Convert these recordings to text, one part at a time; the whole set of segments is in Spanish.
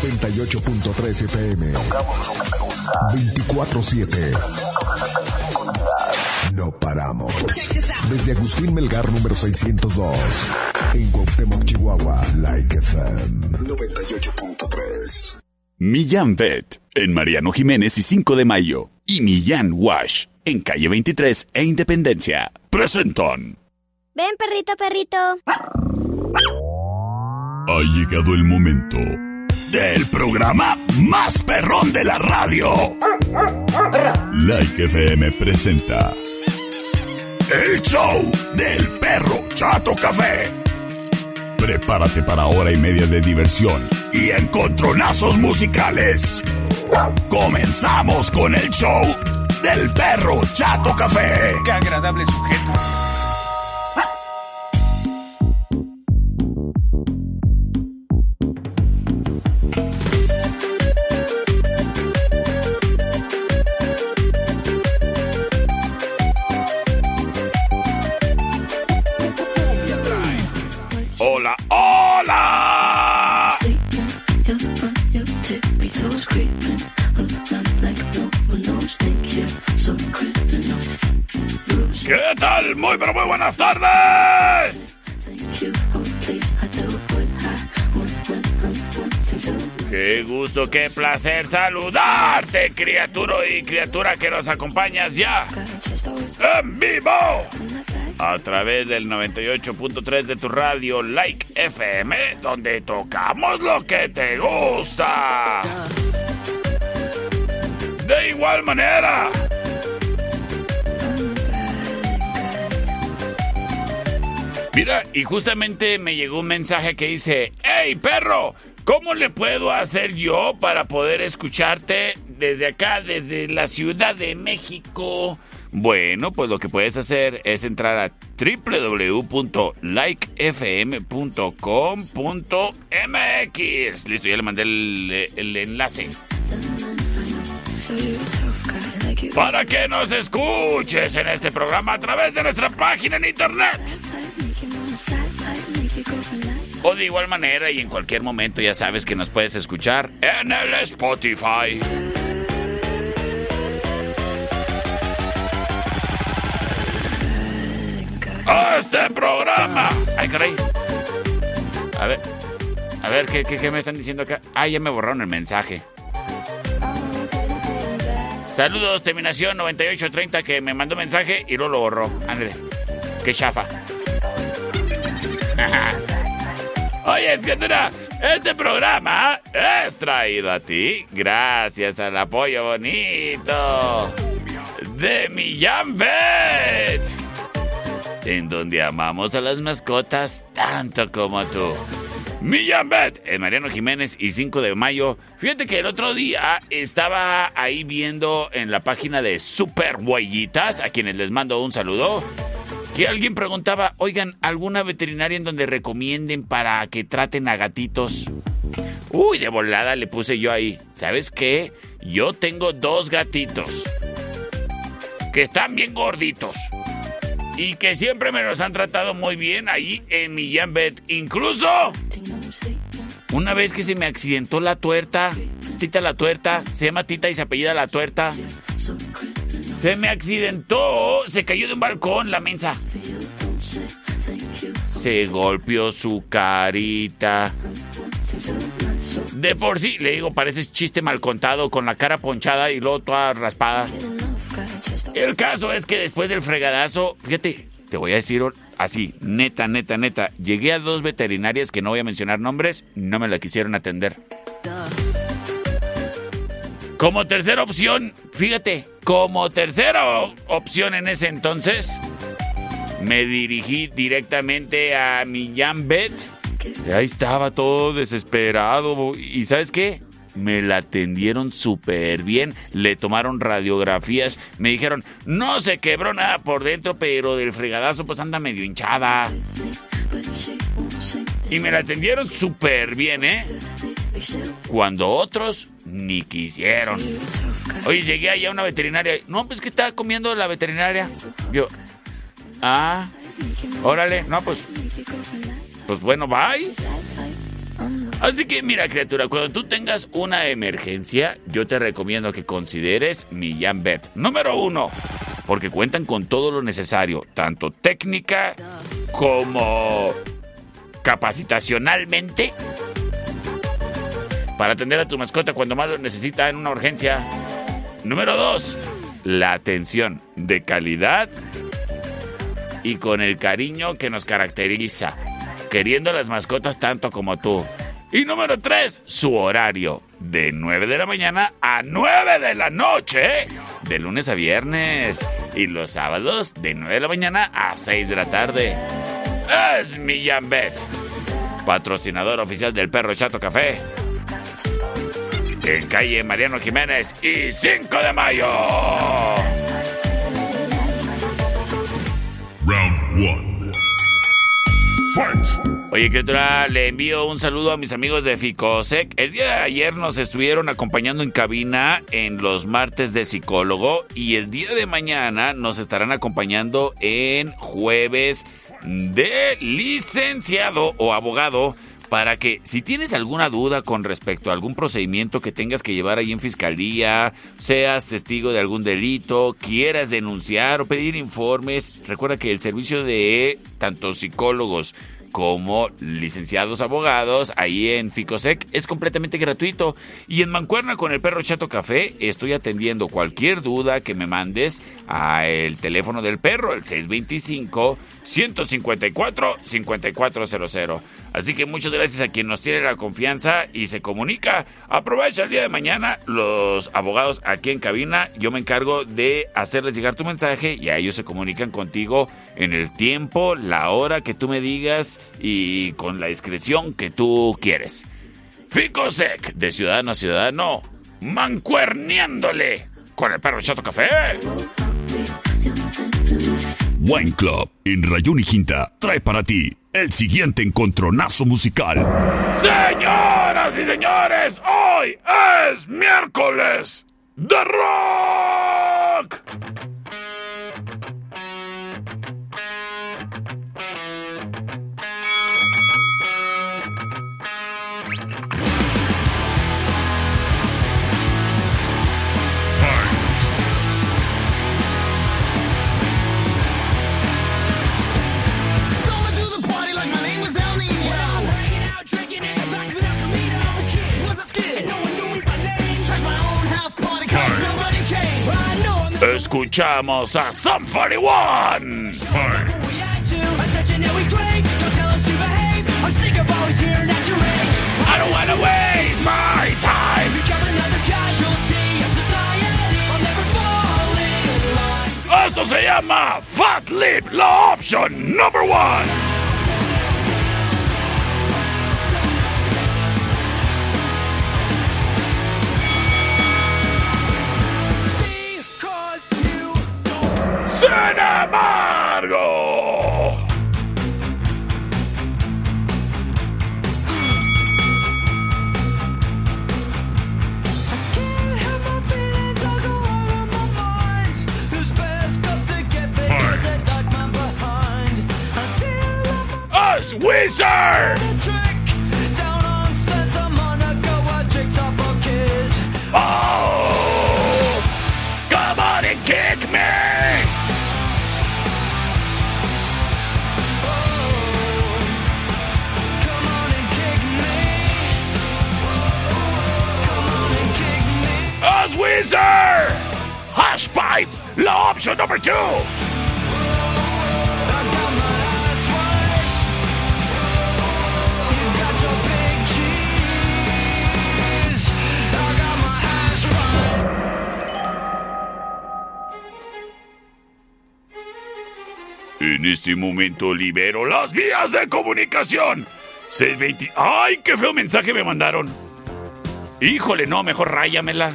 98.3 FM. 24-7. No paramos. Desde Agustín Melgar número 602. En Cuauhtémoc, Chihuahua. Like FM 98.3. Millán Vet. En Mariano Jiménez y 5 de Mayo. Y Millán Wash. En calle 23 e Independencia. Presentan. Ven, perrito, perrito. Ha llegado el momento del programa más perrón de la radio. Like FM presenta el show del perro Chato Café. Prepárate para hora y media de diversión y encontronazos musicales. Comenzamos con el show del perro Chato Café. Qué agradable sujeto. ¿Qué tal? Muy, pero muy buenas tardes. Qué gusto, qué placer saludarte, criatura y criatura que nos acompañas ya en vivo a través del 98.3 de tu radio Like FM, donde tocamos lo que te gusta. De igual manera. Mira, y justamente me llegó un mensaje que dice, hey perro, ¿cómo le puedo hacer yo para poder escucharte desde acá, desde la Ciudad de México? Bueno, pues lo que puedes hacer es entrar a www.likefm.com.mx. Listo, ya le mandé el, el enlace. Para que nos escuches en este programa a través de nuestra página en internet. O de igual manera y en cualquier momento ya sabes que nos puedes escuchar en el Spotify. este programa. Ay, caray. A ver, a ver, ¿qué, qué, qué me están diciendo acá? Ah, ya me borraron el mensaje. Saludos, terminación 9830 que me mandó mensaje y luego lo borró. Ándale, qué chafa. Oye, criatura, este programa es traído a ti gracias al apoyo bonito de Millán Vet en donde amamos a las mascotas tanto como tú. Millán Bet, en Mariano Jiménez y 5 de mayo. Fíjate que el otro día estaba ahí viendo en la página de Super Huellitas, a quienes les mando un saludo, que alguien preguntaba, oigan, ¿alguna veterinaria en donde recomienden para que traten a gatitos? Uy, de volada le puse yo ahí. ¿Sabes qué? Yo tengo dos gatitos que están bien gorditos y que siempre me los han tratado muy bien ahí en mi Jambet. Incluso una vez que se me accidentó la tuerta, Tita la tuerta, se llama Tita y se apellida la tuerta. Se me accidentó, se cayó de un balcón la mensa. Se golpeó su carita. De por sí, le digo, parece chiste mal contado, con la cara ponchada y luego toda raspada. El caso es que después del fregadazo, fíjate, te voy a decir así, neta, neta, neta, llegué a dos veterinarias que no voy a mencionar nombres, no me la quisieron atender. Como tercera opción, fíjate, como tercera opción en ese entonces, me dirigí directamente a mi Bet. Ahí estaba todo desesperado. ¿Y sabes qué? Me la atendieron súper bien, le tomaron radiografías, me dijeron, no se quebró nada por dentro, pero del fregadazo pues anda medio hinchada. Y me la atendieron súper bien, ¿eh? Cuando otros ni quisieron. Oye, llegué allá a una veterinaria. No, pues que estaba comiendo la veterinaria. Yo, ah, órale, no, pues, pues bueno, bye. Así que mira, criatura, cuando tú tengas una emergencia, yo te recomiendo que consideres mi Bet. Número uno, porque cuentan con todo lo necesario, tanto técnica como capacitacionalmente, para atender a tu mascota cuando más lo necesita en una urgencia. Número dos, la atención de calidad y con el cariño que nos caracteriza, queriendo las mascotas tanto como tú. Y número 3, su horario, de 9 de la mañana a 9 de la noche, de lunes a viernes. Y los sábados, de 9 de la mañana a 6 de la tarde. Es mi Bet, patrocinador oficial del Perro Chato Café. En calle Mariano Jiménez y 5 de mayo. Round 1. Fight! Oye, criatura, le envío un saludo a mis amigos de Ficosec. El día de ayer nos estuvieron acompañando en cabina en los martes de psicólogo y el día de mañana nos estarán acompañando en jueves de licenciado o abogado para que si tienes alguna duda con respecto a algún procedimiento que tengas que llevar ahí en fiscalía, seas testigo de algún delito, quieras denunciar o pedir informes, recuerda que el servicio de tanto psicólogos como licenciados abogados ahí en Ficosec. Es completamente gratuito. Y en Mancuerna con el perro Chato Café estoy atendiendo cualquier duda que me mandes a el teléfono del perro, el 625 154 5400. Así que muchas gracias a quien nos tiene la confianza y se comunica. Aprovecha el día de mañana los abogados aquí en cabina. Yo me encargo de hacerles llegar tu mensaje y a ellos se comunican contigo en el tiempo, la hora que tú me digas y con la discreción que tú quieres. Ficosec, de ciudadano a ciudadano, mancuerniándole con el perro Chato Café. Wine Club en Rayón y Quinta trae para ti el siguiente encontronazo musical. Señoras y señores, hoy es miércoles de rock. Escuchamos a Sum 41. I don't wanna waste my time. Esto se llama Fat Lip, la option number one. Wizard! Oh! Come on and kick me! Wizard! Hush Pipe, la option number two! En este momento libero las vías de comunicación. 620. ¡Ay, qué feo mensaje me mandaron! Híjole, no, mejor ráyamela.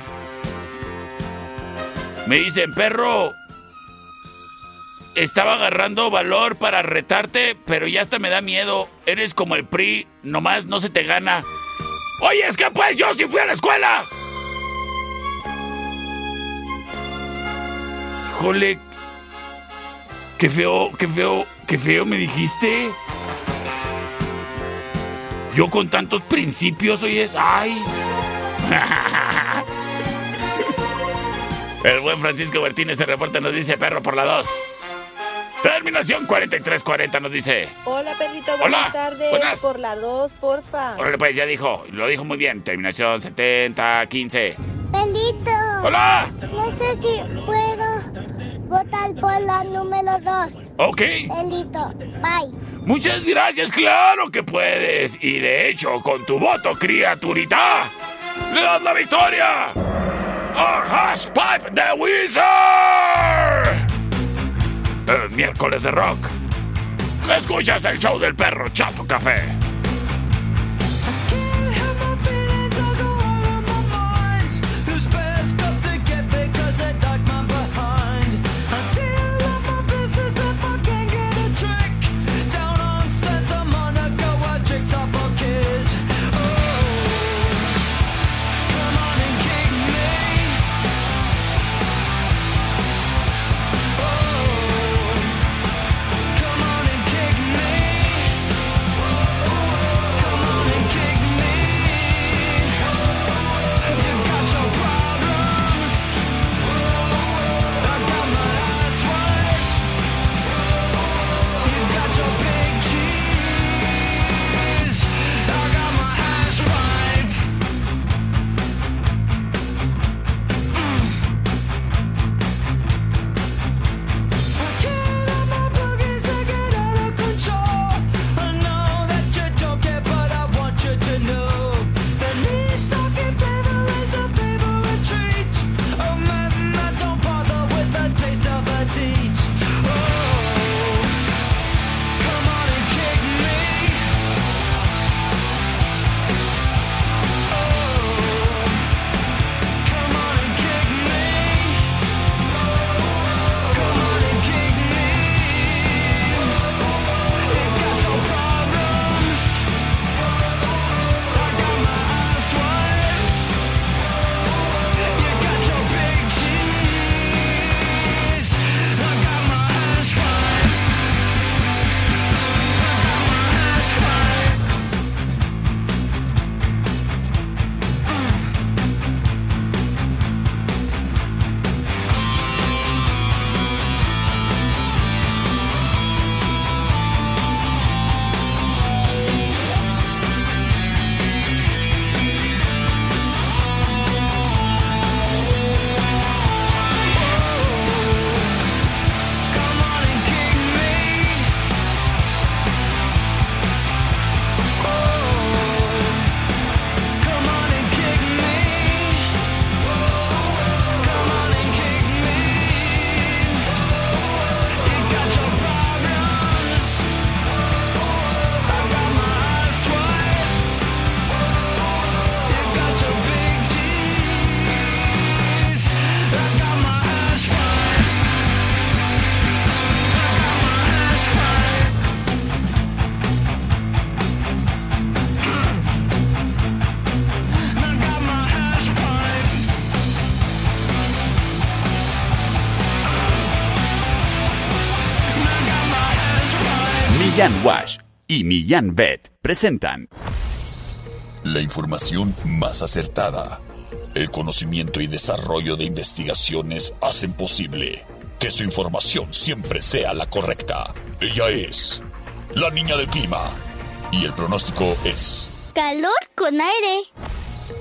Me dicen, perro, estaba agarrando valor para retarte, pero ya hasta me da miedo. Eres como el PRI, nomás no se te gana. Oye, es que pues yo sí fui a la escuela. Híjole, qué feo, qué feo, qué feo me dijiste. Yo con tantos principios, hoy es. ¡Ay! El buen Francisco Bertínez se reporta nos dice perro por la 2. Terminación 4340 nos dice. Hola, perrito, buenas tardes. Por la 2, porfa. Órale, pues ya dijo, lo dijo muy bien. Terminación 7015. Pelito. Hola. No sé si puedo votar por la número 2. Ok. Pelito, bye. Muchas gracias, claro que puedes. Y de hecho, con tu voto, criaturita, le das la victoria a Hashpipe the Wizard. El miércoles de rock. Escuchas el show del perro Chato Café. Millán Wash y Millán Vet presentan la información más acertada. El conocimiento y desarrollo de investigaciones hacen posible que su información siempre sea la correcta. Ella es la niña del clima y el pronóstico es calor con aire.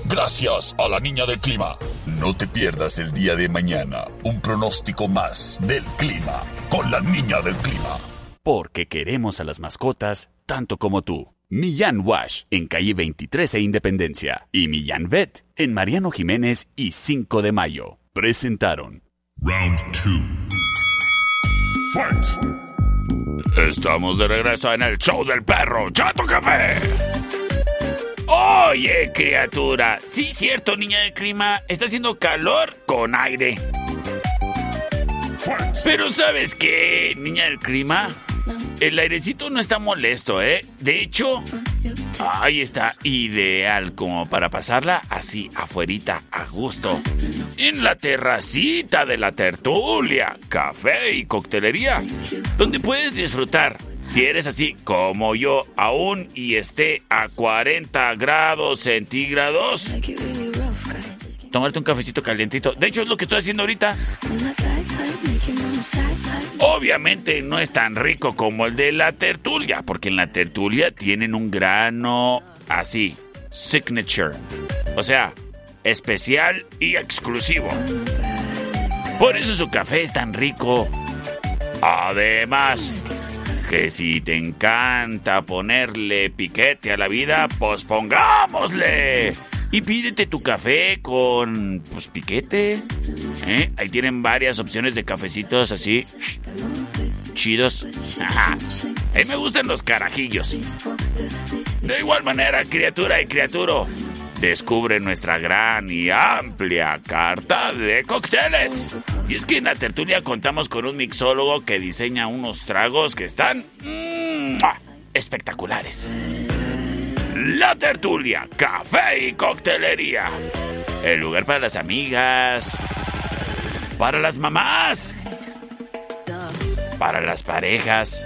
Gracias a la niña del clima. No te pierdas el día de mañana un pronóstico más del clima con la niña del clima porque queremos a las mascotas tanto como tú. Millán Wash en calle 23 e Independencia y Millán Vet en Mariano Jiménez y 5 de Mayo. Presentaron Round 2. Fight. Estamos de regreso en el show del perro Chato Café. Oye, criatura. Sí, cierto, niña del clima. Está haciendo calor con aire. Pero ¿sabes qué, niña del clima? El airecito no está molesto, ¿eh? De hecho, ahí está ideal como para pasarla así afuerita a gusto. En la terracita de la tertulia, café y coctelería, donde puedes disfrutar Si eres así como yo aún y esté a 40 grados centígrados, tomarte un cafecito calientito. De hecho, es lo que estoy haciendo ahorita. Obviamente no es tan rico como el de la tertulia, porque en la tertulia tienen un grano así, signature. O sea, especial y exclusivo. Por eso su café es tan rico. Además, que si te encanta ponerle piquete a la vida, pues pongámosle. Y pídete tu café con, pues, piquete. ¿Eh? Ahí tienen varias opciones de cafecitos así, chidos. Ajá. A me gustan los carajillos. De igual manera, criatura y criaturo, descubre nuestra gran y amplia carta de cócteles. Y es que en la tertulia contamos con un mixólogo que diseña unos tragos que están mm, espectaculares. La tertulia, café y coctelería. El lugar para las amigas, para las mamás, para las parejas,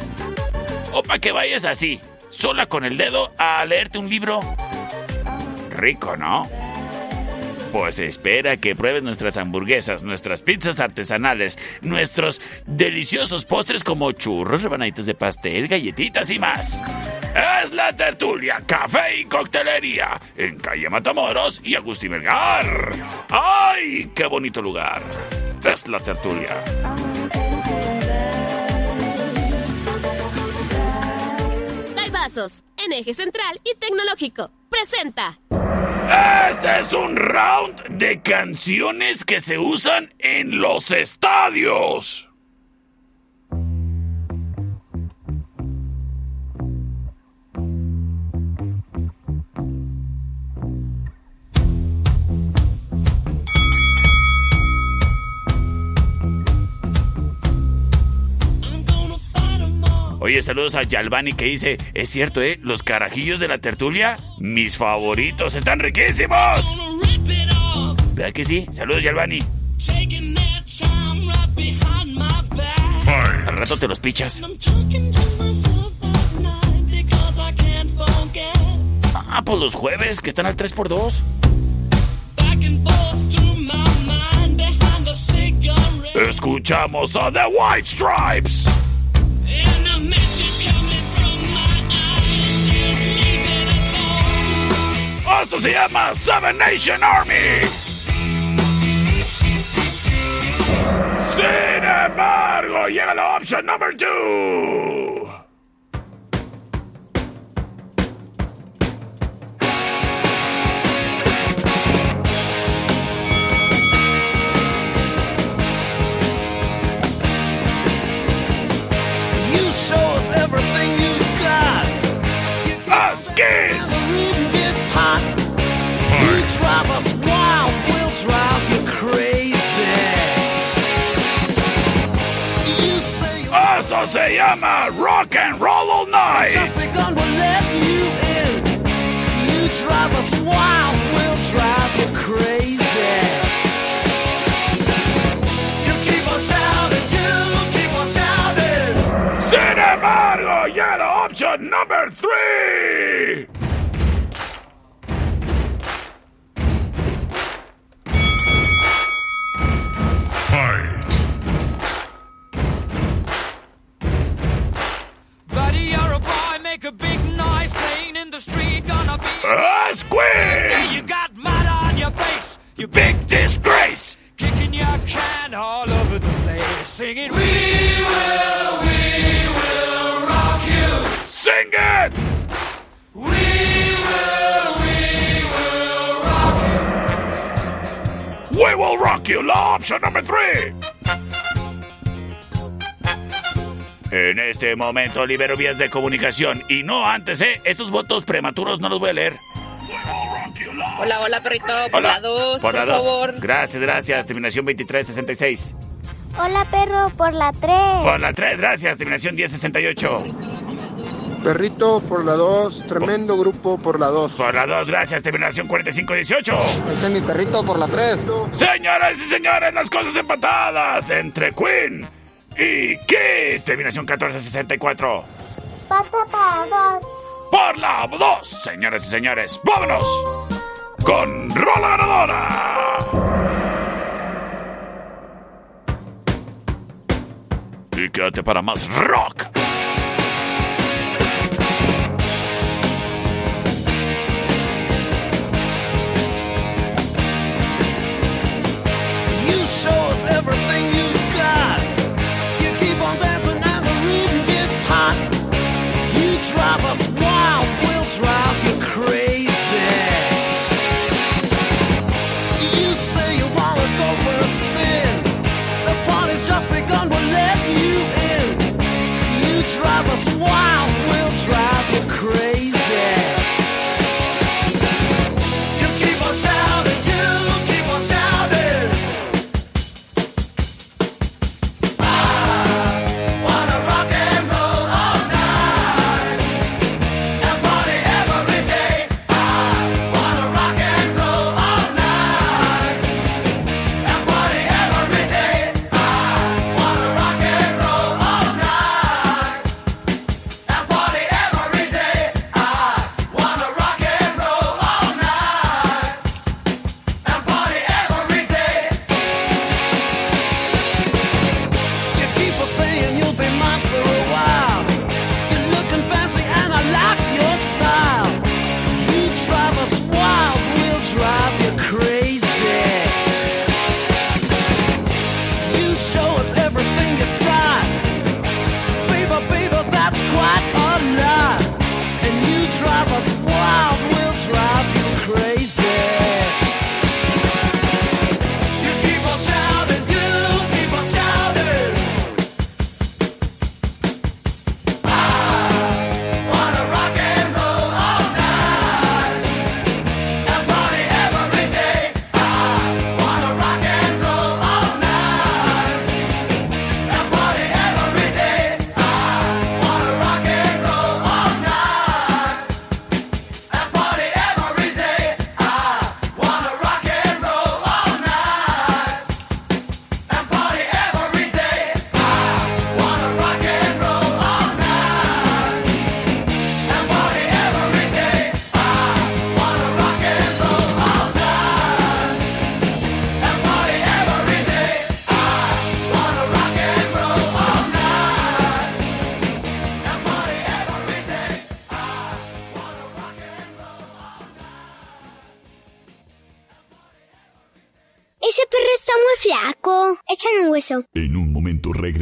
o para que vayas así, sola con el dedo, a leerte un libro. Rico, ¿no? Pues espera que pruebes nuestras hamburguesas, nuestras pizzas artesanales, nuestros deliciosos postres como churros, rebanaditos de pastel, galletitas y más. Es la tertulia, café y coctelería en calle Matamoros y Agustín Vergar. ¡Ay, qué bonito lugar! Es la tertulia. Vasos, en eje central y tecnológico. Presenta. Este es un round de canciones que se usan en los estadios. Oye, saludos a Yalvani que dice, es cierto, ¿eh? Los carajillos de la tertulia, mis favoritos, están riquísimos. ¿Verdad que sí? Saludos, Yalvani. Al rato te los pichas. Ah, pues los jueves, que están al 3x2. Escuchamos a The White Stripes. Esto se llama Seven Nation Army. Sin embargo, llega la opción number 2. Esto se llama Rock and Roll All Night. just begun, we'll let you in. You make a big noise playing in the street. Gonna be. Us You Queen. got mud on your face. You Big disgrace. kicking your can all over the place. Singing, We will, we will rock you. Sing it. We will, we will rock you. We will rock you. La option number three. En este momento libero vías de comunicación y no antes, ¿eh? Estos votos prematuros no los voy a leer. Hola, hola, perrito. Por la 2, por, la dos. favor. Gracias, gracias. Terminación 2366. Hola perro, por la 3. Por la 3, gracias. Terminación 1068. Perrito por la 2, tremendo grupo por la 2. Por la 2, gracias. Terminación 4518. Ese es mi perrito por la 3. Señoras y señores, las cosas empatadas entre Queen y Kiss. Terminación 1464. Pata para dos. Por la 2, señores y señores, vámonos con Rola Ganadora. Y quédate para más rock. You show us everything you've drive us wild, we'll drive you crazy. You say you wanna go for a spin. The party's just begun, we'll let you in. You drive us wild, we'll drive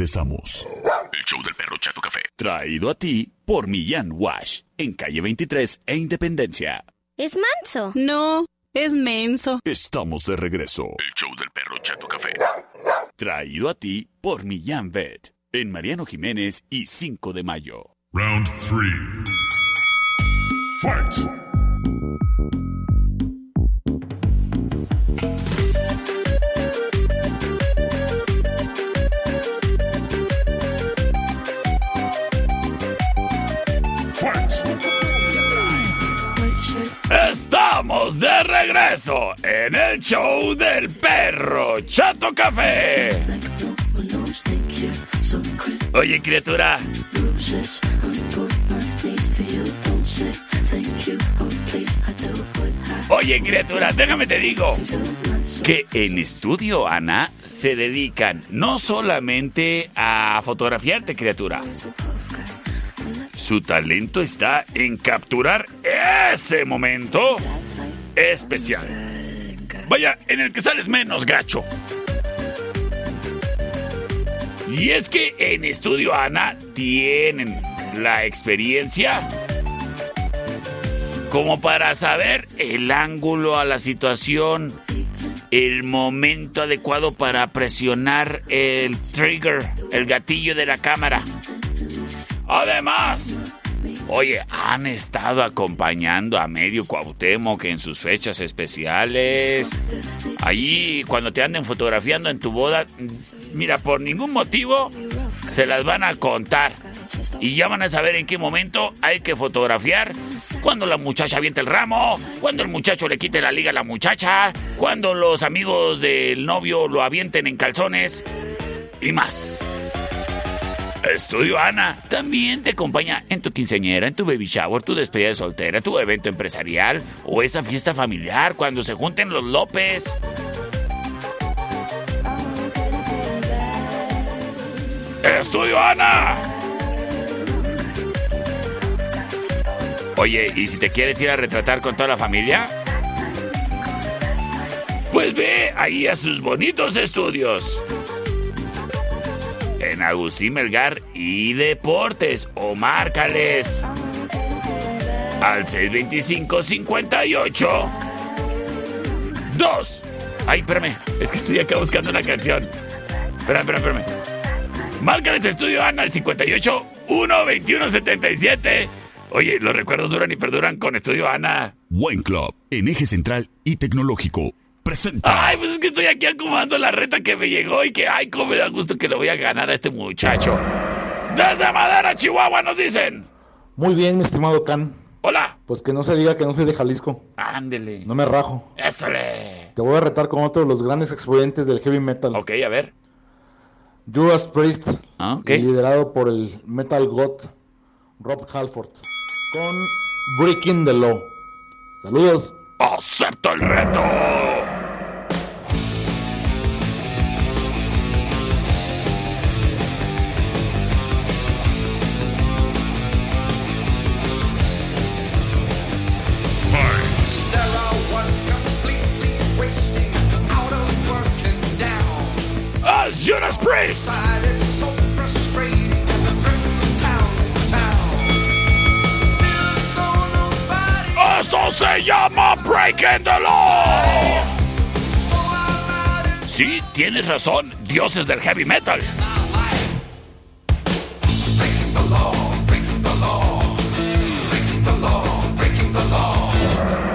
regresamos. El show del perro Chato Café. Traído a ti por Millán Wash. En calle 23 e Independencia. Es manso. No, es menso. Estamos de regreso. El show del perro Chato Café. Traído a ti por Millán Vet. En Mariano Jiménez y 5 de mayo. Round three. Fight! De regreso en el show del perro Chato Café. Oye, criatura. Oye, criatura, déjame te digo que en Estudio Ana se dedican no solamente a fotografiarte, criatura. Su talento está en capturar ese momento especial. Vaya, en el que sales menos gacho. Y es que en Estudio Ana tienen la experiencia como para saber el ángulo a la situación, el momento adecuado para presionar el trigger, el gatillo de la cámara. Además, oye, han estado acompañando a medio Cuauhtémoc en sus fechas especiales. Allí, cuando te anden fotografiando en tu boda, mira, por ningún motivo se las van a contar. Y ya van a saber en qué momento hay que fotografiar. Cuando la muchacha avienta el ramo, cuando el muchacho le quite la liga a la muchacha, cuando los amigos del novio lo avienten en calzones y más. Estudio Ana también te acompaña en tu quinceañera, en tu baby shower, tu despedida de soltera, tu evento empresarial o esa fiesta familiar cuando se junten los López. Estudio Ana. Oye, ¿y si te quieres ir a retratar con toda la familia? Pues ve ahí a sus bonitos estudios. En Agustín Melgar y Deportes o márcales al 625 58 2. Ay, espérame, es que estoy acá buscando una canción. Espérame, espérame, espérame. Márcales Estudio Ana al 58 1 21 77. Oye, los recuerdos duran y perduran con Estudio Ana. Wine Club, en eje central y tecnológico. Presenta. Ay, pues es que estoy aquí acomodando la reta que me llegó y que, ay, cómo me da gusto que le voy a ganar a este muchacho. Desde Madera, Chihuahua, nos dicen. Muy bien, mi estimado Can. Hola. Pues que no se diga que no soy de Jalisco. Ándele. No me rajo. Ésole. Te voy a retar con otro de los grandes exponentes del heavy metal. Ok, a ver. Judas Priest. Ah, ok. Liderado por el metal god Rob Halford. Con Breaking the Law. Saludos. ¡Acepto el reto! ¡Esto se llama Breaking the Law! Sí, tienes razón, dioses del heavy metal.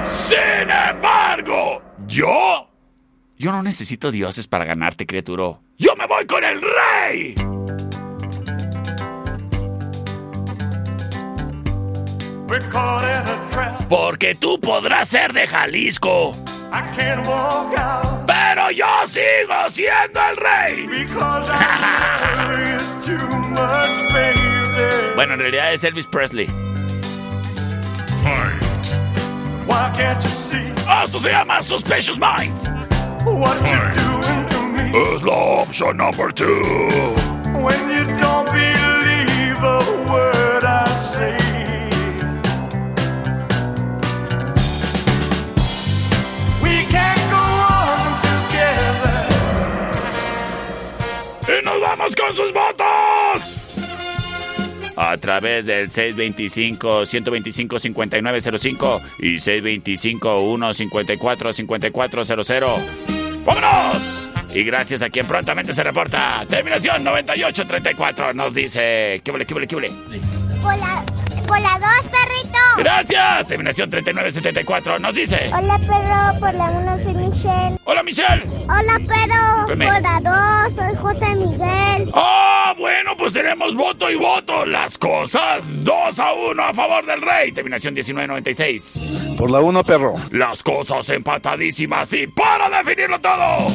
Sin embargo, yo... Yo no necesito dioses para ganarte, criatura. ¡Yo me voy con el rey! Porque tú podrás ser de Jalisco, pero yo sigo siendo el rey. much, baby. Bueno, en realidad es Elvis Presley. Why can't you see Esto se llama Suspicious Minds. What you're doing to me Es la opción number two. when you don't believe a word I say? We can't go on together. ¡Y nos vamos con sus votos! A través del 625-125-5905 y 625-154-5400. ¡Vámonos! Y gracias a quien prontamente se reporta. Terminación 9834 nos dice... ¿Qué huele, qué huele, qué huele? Por la, por la dos, perrito. Gracias. Terminación 3974 nos dice... Hola, perro. Por la uno soy Michelle. Hola, Michelle. Hola, perro. Espérame. Por la dos soy José Miguel. Ah, bueno, pues tenemos voto y voto. Las cosas 2 a 1 a favor del rey. Terminación 1996. Por la 1, perro. Las cosas empatadísimas y para definirlo todo.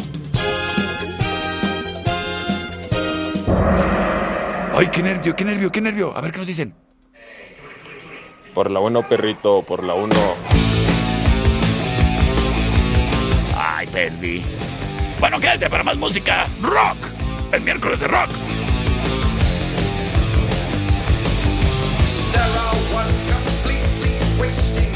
Ay, qué nervio, qué nervio, qué nervio. A ver qué nos dicen. Por la 1, perrito, por la 1. Ay, perdí. Bueno, quédate para más música. Rock. El miércoles de rock. There I was completely wasting,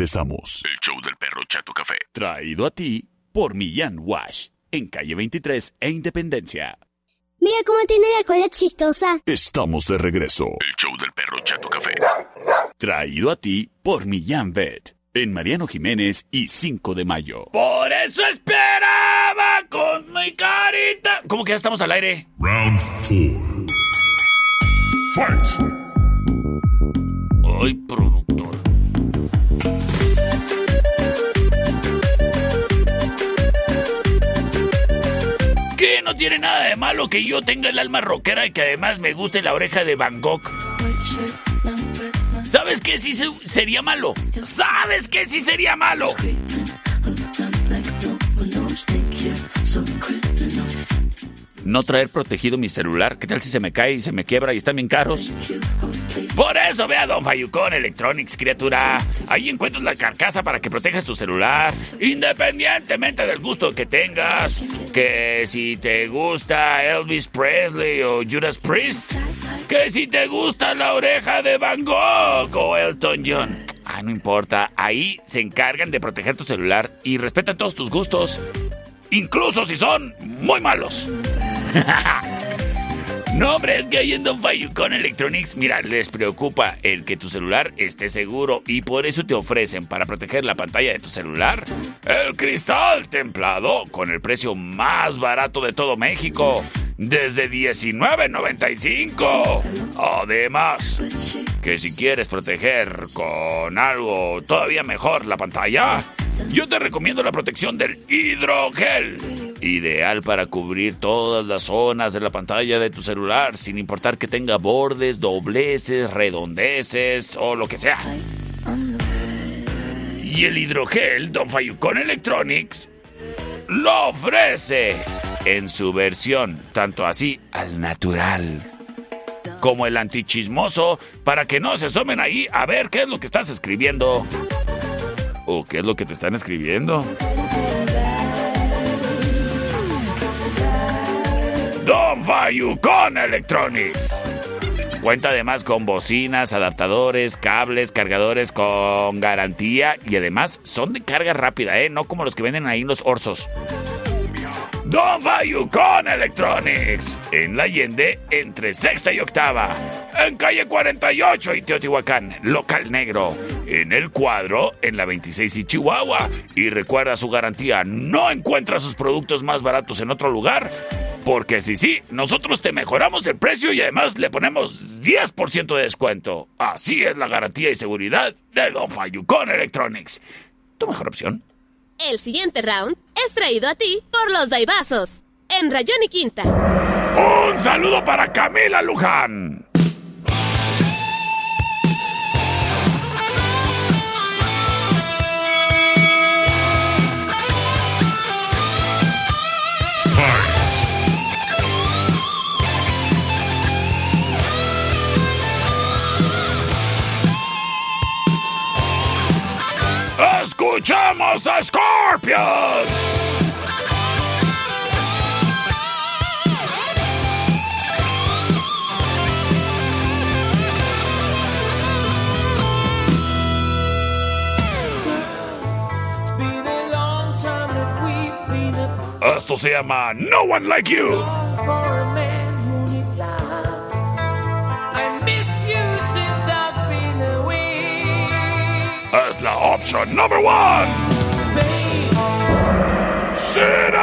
regresamos. El show del perro Chato Café. Traído a ti por Millán Wash, en calle 23 e Independencia. Mira cómo tiene la cola chistosa. Estamos de regreso. El show del perro Chato Café. Traído a ti por Millán Vet, en Mariano Jiménez y 5 de mayo. Por eso esperaba con mi carita. ¿Cómo que ya estamos al aire? Round 4. Fight! Ay, productor. No tiene nada de malo que yo tenga el alma rockera y que además me guste la oreja de Van Gogh. ¿Sabes qué sí se- sería malo? ¿Sabes qué sí sería malo? No traer protegido mi celular. ¿Qué tal si se me cae y se me quiebra y están bien caros? Por eso ve a Don Fayucón Electronics, criatura. Ahí encuentras la carcasa para que protejas tu celular, independientemente del gusto que tengas. Que si te gusta Elvis Presley o Judas Priest, que si te gusta la oreja de Van Gogh o Elton John. Ah, no importa. Ahí se encargan de proteger tu celular y respetan todos tus gustos, incluso si son muy malos. No, hombre, es que ahí en Don Electronics, mira, les preocupa el que tu celular esté seguro y por eso te ofrecen para proteger la pantalla de tu celular el cristal templado con el precio más barato de todo México, desde $19.95. Además, que si quieres proteger con algo todavía mejor la pantalla, yo te recomiendo la protección del hidrogel. Ideal para cubrir todas las zonas de la pantalla de tu celular, sin importar que tenga bordes, dobleces, redondeces o lo que sea. Y el hidrogel Don Fayucón Electronics lo ofrece en su versión, tanto así al natural como el antichismoso, para que no se asomen ahí a ver qué es lo que estás escribiendo. ¿O qué es lo que te están escribiendo? Don Fayucón Electronics. Cuenta además con bocinas, adaptadores, cables, cargadores con garantía y además son de carga rápida, ¿eh? No como los que venden ahí en los Orsos. Don Fayucón Electronics. En la Allende, entre sexta y octava. En calle 48 y Teotihuacán, local negro. En el cuadro, en la 26 y Chihuahua. Y recuerda su garantía, no encuentra sus productos más baratos en otro lugar. Porque si sí, nosotros te mejoramos el precio y además le ponemos 10% de descuento. Así es la garantía y seguridad de Don Fayucón Electronics. Tu mejor opción. El siguiente round es traído a ti por los Daibazos. En Rayón y Quinta. Un saludo para Camila Luján. ¡Escuchamos a Scorpions! It's been a long time that we've been apart Esto se llama No One Like You. Away. Es la opción number one. Sin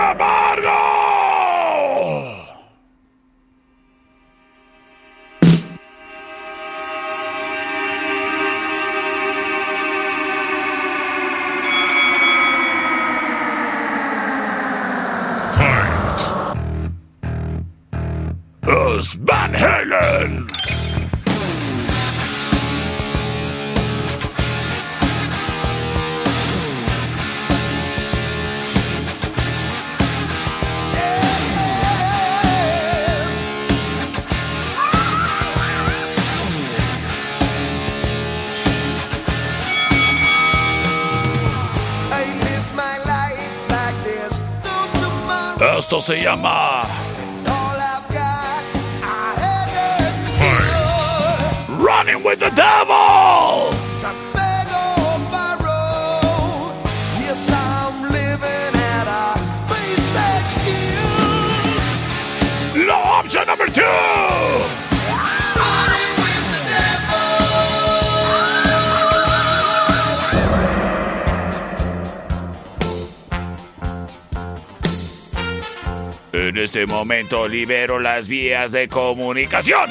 se llama Running with the Devil. En este momento libero las vías de comunicación.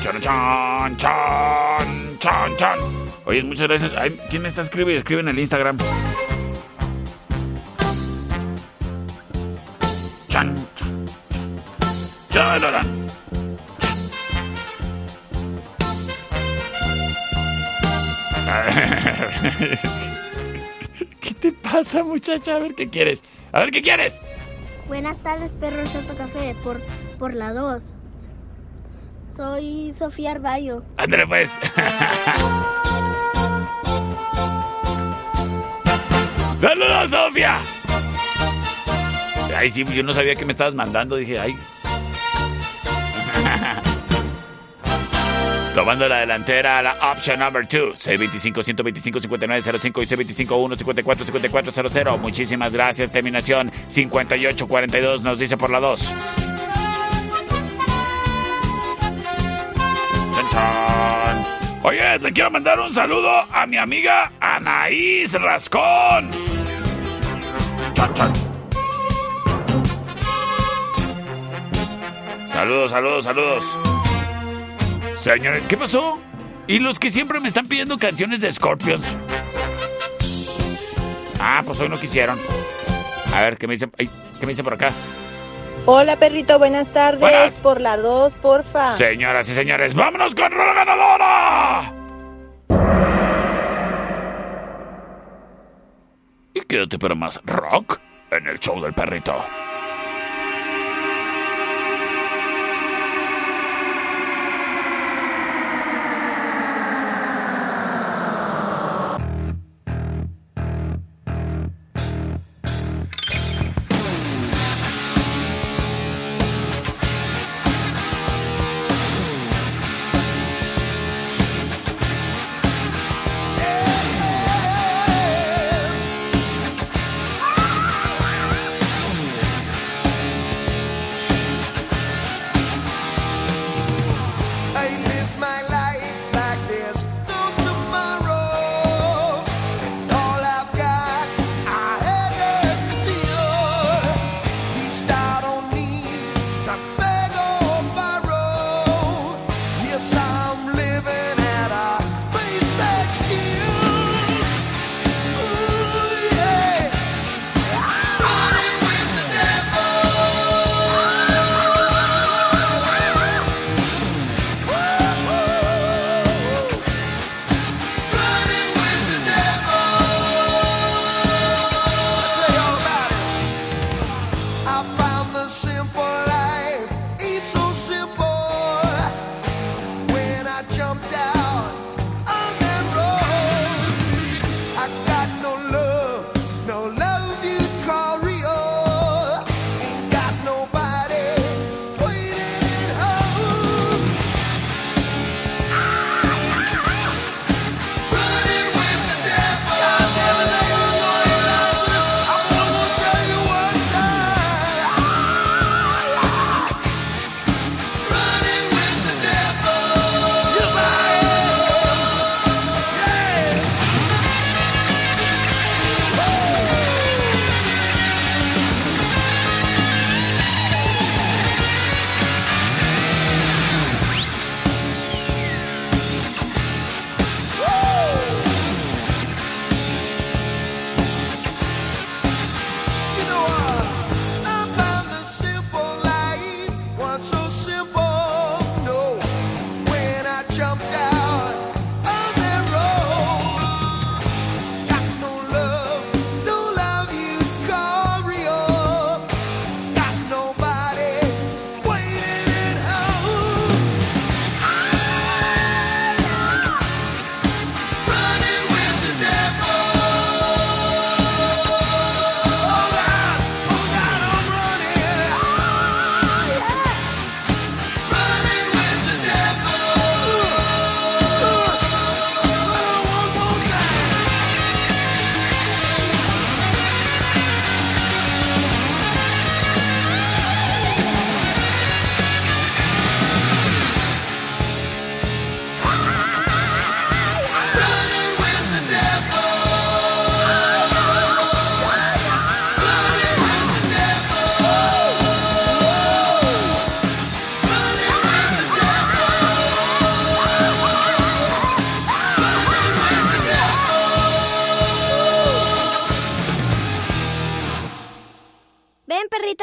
Chan, chan, chan, chan, chan. Oye, muchas gracias. Ay, ¿Quién me está escribiendo? Escribe en el Instagram. Chan, chan, chan, chan. ¿Qué te pasa, muchacha? A ver qué quieres. A ver qué quieres. Buenas tardes, perro Soto Café, por, por la 2. Soy Sofía Arballo. Ándale, pues. ¡Saludos, Sofía! Ay, sí, yo no sabía que me estabas mandando. Dije, ay. Tomando la delantera, la option number 2. C25-125-5905 y C25-154-5400. Muchísimas gracias. Terminación 5842 nos dice por la 2. Chan, chan. Oye, le quiero mandar un saludo a mi amiga Anaís Rascón. Chan. Saludos, saludos, saludos. Señores, ¿qué pasó? Y los que siempre me están pidiendo canciones de Scorpions. Ah, pues hoy no quisieron. A ver, ¿qué me dicen? Ay, ¿Qué me dicen por acá? Hola, perrito, buenas tardes. Buenas. Por la 2, porfa. Señoras y señores, vámonos con Rola Ganadora. Y quédate para más rock en el show del perrito.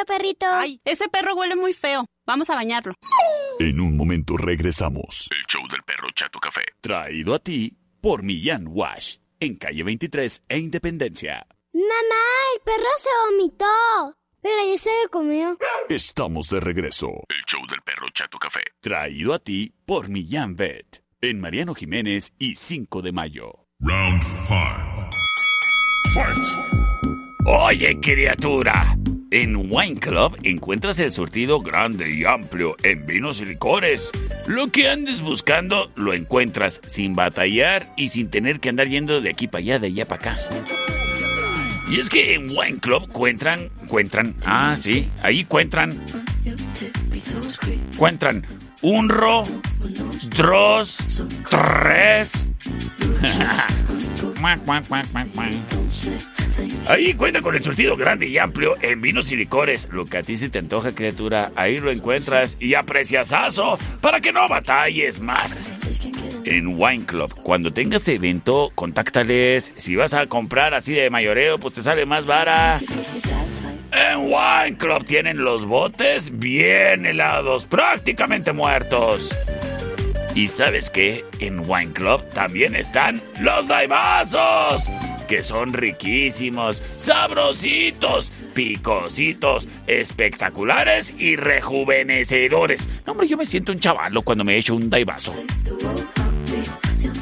Perrito. Ay, ese perro huele muy feo. Vamos a bañarlo. En un momento regresamos. El show del perro Chato Café. Traído a ti por Millán Wash. En calle 23 e Independencia. Mamá, el perro se vomitó. Pero ya se lo comió. Estamos de regreso. El show del perro Chato Café. Traído a ti por Millán Vet. En Mariano Jiménez y 5 de mayo. Round 5. Fight! Oye, criatura. En Wine Club encuentras el surtido grande y amplio en vinos y licores. Lo que andes buscando lo encuentras sin batallar y sin tener que andar yendo de aquí para allá, de allá para acá. Y es que en Wine Club encuentran, encuentran, ah, sí, ahí encuentran, encuentran unro, dos, tres. Ahí cuenta con el surtido grande y amplio en vinos y licores. Lo que a ti se te antoja, criatura, ahí lo encuentras y aprecias aso para que no batalles más. En Wine Club, cuando tengas evento, contáctales. Si vas a comprar así de mayoreo, pues te sale más vara. En Wine Club tienen los botes bien helados, prácticamente muertos. Y sabes qué? En Wine Club también están los daibazos, que son riquísimos, sabrositos, picositos, espectaculares y rejuvenecedores. No, hombre, yo me siento un chavalo cuando me echo un daibazo.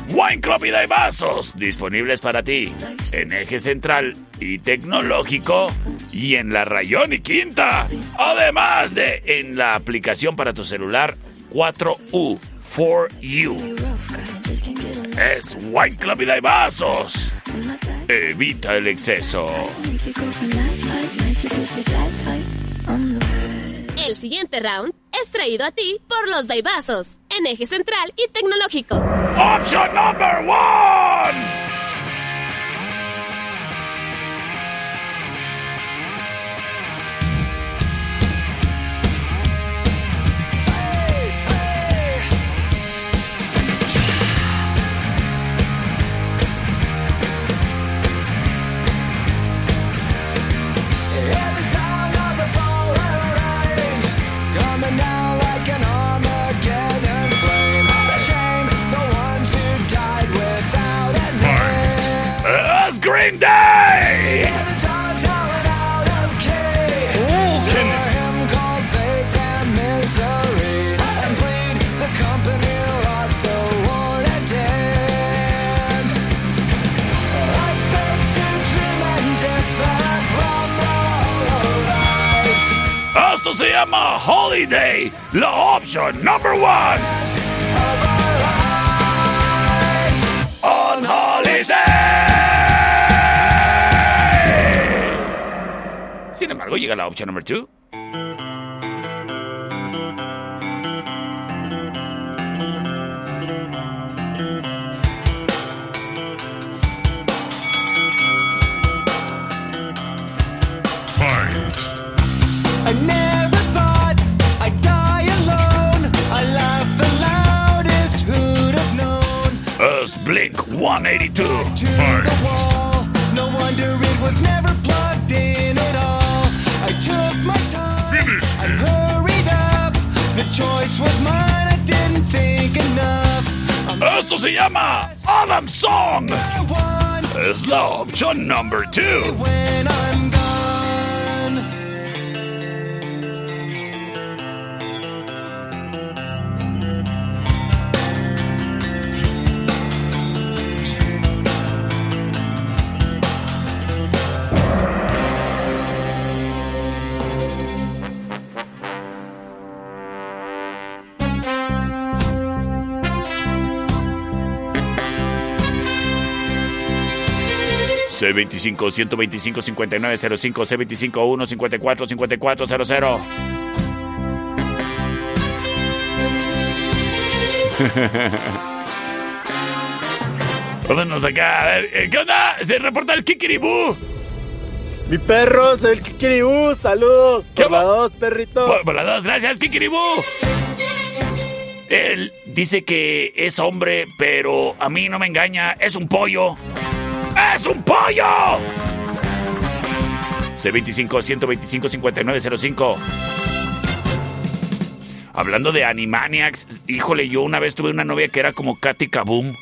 Wine Club y Daibazos, disponibles para ti en eje central y tecnológico y en la Rayón y Quinta. Además de en la aplicación para tu celular 4U for You. Es Wine Club y Daibazos. Evita el exceso. El siguiente round es traído a ti por los Daibazos, en eje central y tecnológico. Option number one. Sin embargo, llega la opción number two. se llama Adam Song. Es la opción number 2. 54 00. Vámonos acá. A ver, eh, ¿qué onda? Se reporta el Kikiribú. Mi perro, soy el Kikiribú. Saludos. ¿Qué Por la dos, perrito. Por, por dos, gracias, Kikiribú. Él dice que es hombre, pero a mí no me engaña. Es un pollo. ¡Es un pollo! C25-125-5905. Hablando de Animaniacs, híjole, yo una vez tuve una novia que era como Katy Kaboom.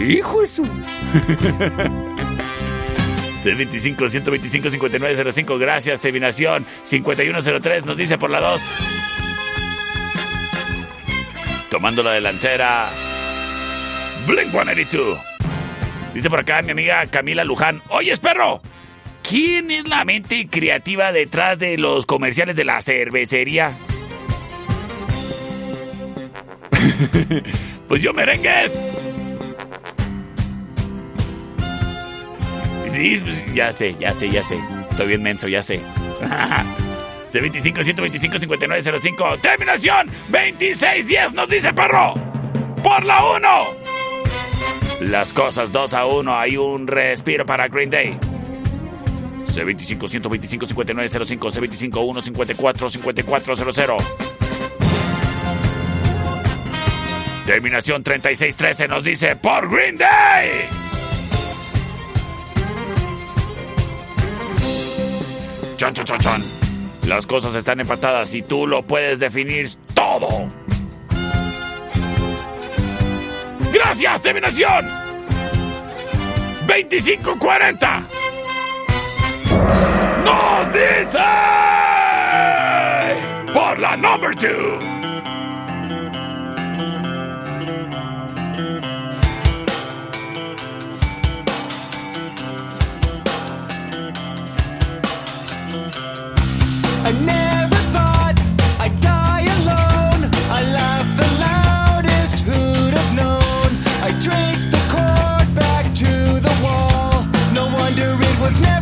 Hijo eso. C25-125-5905. Gracias, Terminación. 5103 nos dice por la 2. Tomando la delantera. Blink 182. Dice por acá mi amiga Camila Luján. Oye, perro. ¿Quién es la mente creativa detrás de los comerciales de la cervecería? pues yo merengues. Sí, pues, ya sé, ya sé, ya sé. Estoy bien menso, ya sé. C25 125 5905. Terminación 2610 nos dice perro. Por la 1. Las cosas 2 a 1. Hay un respiro para Green Day. C25 125 5905. C25 1 54 5400. Terminación 3613 nos dice por Green Day. Chan, chan, chan, chan. Las cosas están empatadas y tú lo puedes definir todo. Gracias, terminación. 2540. Nos dice por la number 2. Was never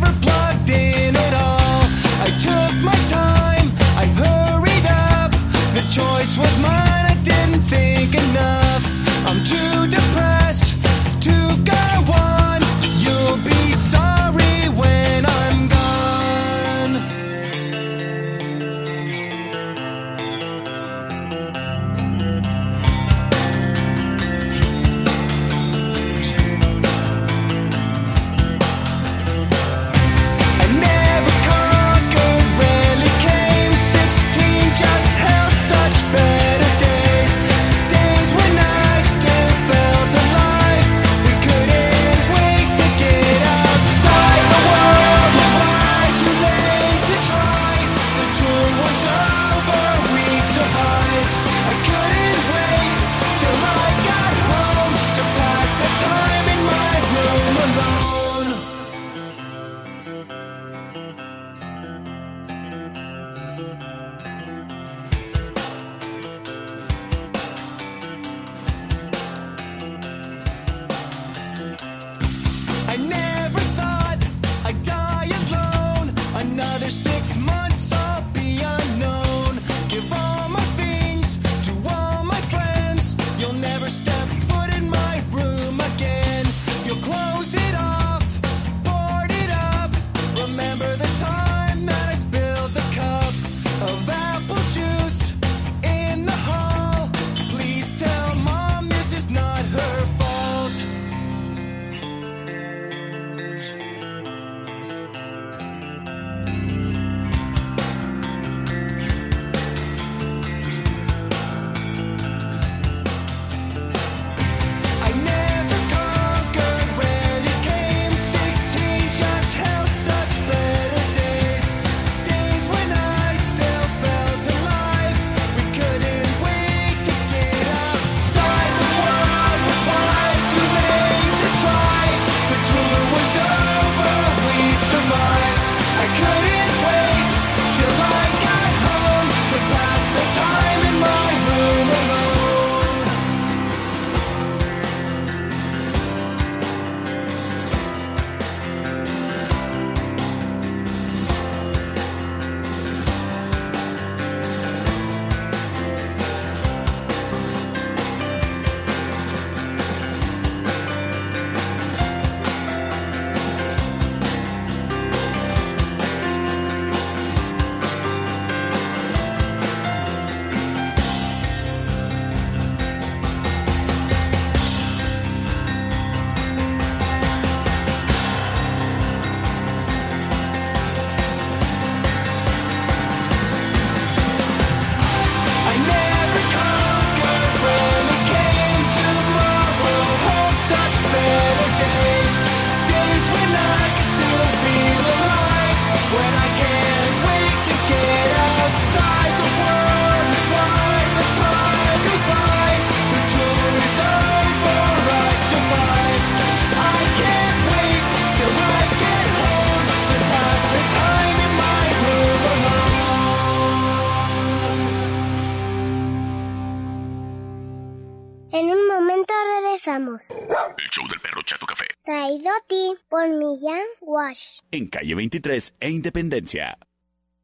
En calle 23 e Independencia.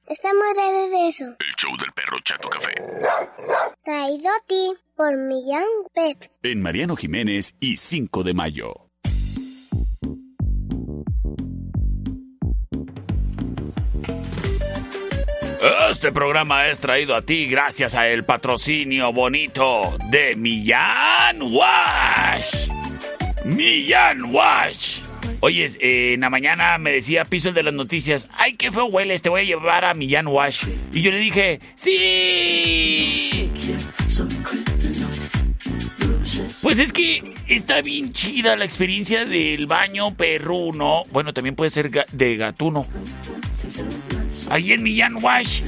Estamos de regreso. El show del perro Chato Café. Traído a ti por Millán Pet. En Mariano Jiménez y 5 de mayo. Este programa es traído a ti gracias a el patrocinio bonito de Millán Wash. Millán Wash. Oye, eh, en la mañana me decía Piso el de las noticias, ay, qué feo hueles, te voy a llevar a Millán Wash. Y yo le dije, sí. Pues es que está bien chida la experiencia del baño perruno. Bueno, también puede ser de gatuno. Ahí en Millán Wash.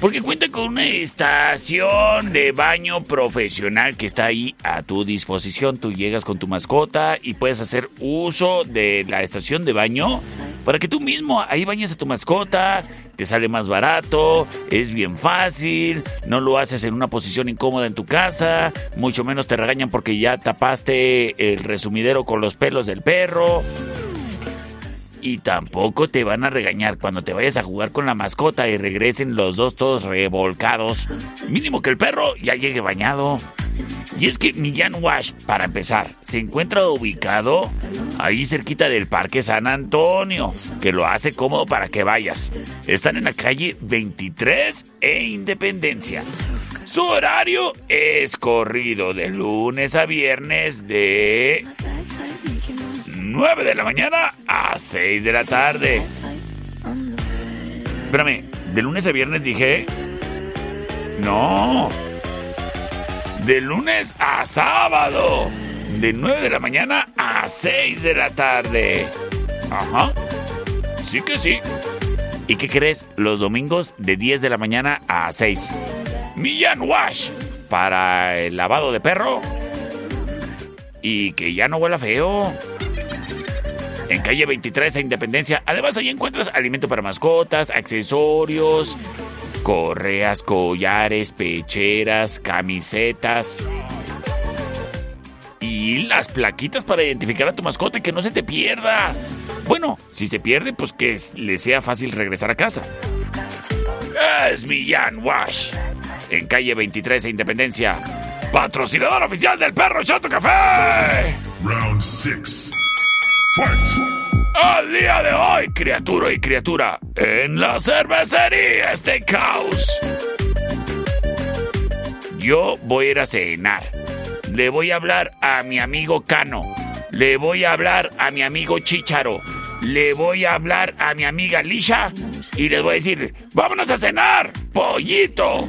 Porque cuenta con una estación de baño profesional que está ahí a tu disposición. Tú llegas con tu mascota y puedes hacer uso de la estación de baño para que tú mismo ahí bañes a tu mascota. Te sale más barato, es bien fácil, no lo haces en una posición incómoda en tu casa, mucho menos te regañan porque ya tapaste el resumidero con los pelos del perro. Y tampoco te van a regañar cuando te vayas a jugar con la mascota y regresen los dos todos revolcados. Mínimo que el perro ya llegue bañado. Y es que Millán Wash, para empezar, se encuentra ubicado ahí cerquita del Parque San Antonio, que lo hace cómodo para que vayas. Están en la calle 23 e Independencia. Su horario es corrido de lunes a viernes de 9 de la mañana a 6 de la tarde. Espérame, ¿de lunes a viernes dije? No. De lunes a sábado. De 9 de la mañana a 6 de la tarde. Ajá. Sí que sí. ¿Y qué crees? Los domingos de 10 de la mañana a 6. Millán Wash. Para el lavado de perro. Y que ya no huela feo. En calle 23 a Independencia. Además, ahí encuentras alimento para mascotas, accesorios, correas, collares, pecheras, camisetas. Y las plaquitas para identificar a tu mascota y que no se te pierda. Bueno, si se pierde, pues que le sea fácil regresar a casa. Es Millán Wash. En calle 23 a Independencia. Patrocinador oficial del perro Chato Café. Round 6. Al día de hoy, criatura y criatura, en la cervecería Steakhouse. Yo voy a ir a cenar. Le voy a hablar a mi amigo Cano. Le voy a hablar a mi amigo Chicharo. Le voy a hablar a mi amiga Lisha. Y les voy a decir, vámonos a cenar, pollito.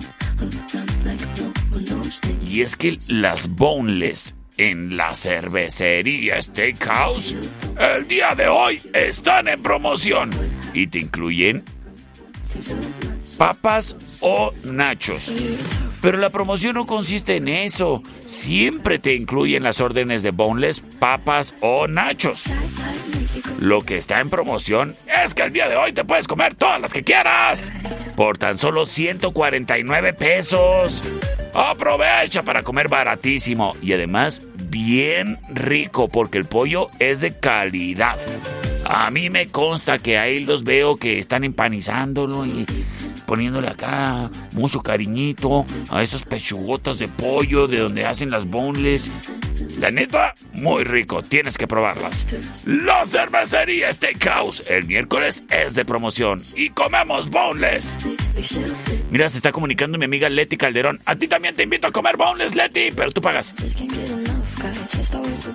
Y es que las boneless en la cervecería Steakhouse el día de hoy están en promoción y te incluyen papas o nachos. Pero la promoción no consiste en eso. Siempre te incluyen las órdenes de boneless, papas o nachos. Lo que está en promoción es que el día de hoy te puedes comer todas las que quieras. Por tan solo 149 pesos. Aprovecha para comer baratísimo y además bien rico porque el pollo es de calidad. A mí me consta que ahí los veo que están empanizándolo y poniéndole acá mucho cariñito a esas pechugotas de pollo de donde hacen las boneless. La neta, muy rico, tienes que probarlas. La cervecería Steakhouse el miércoles es de promoción y comemos boneless. Mira, se está comunicando mi amiga Leti Calderón. A ti también te invito a comer boneless, Leti, pero tú pagas.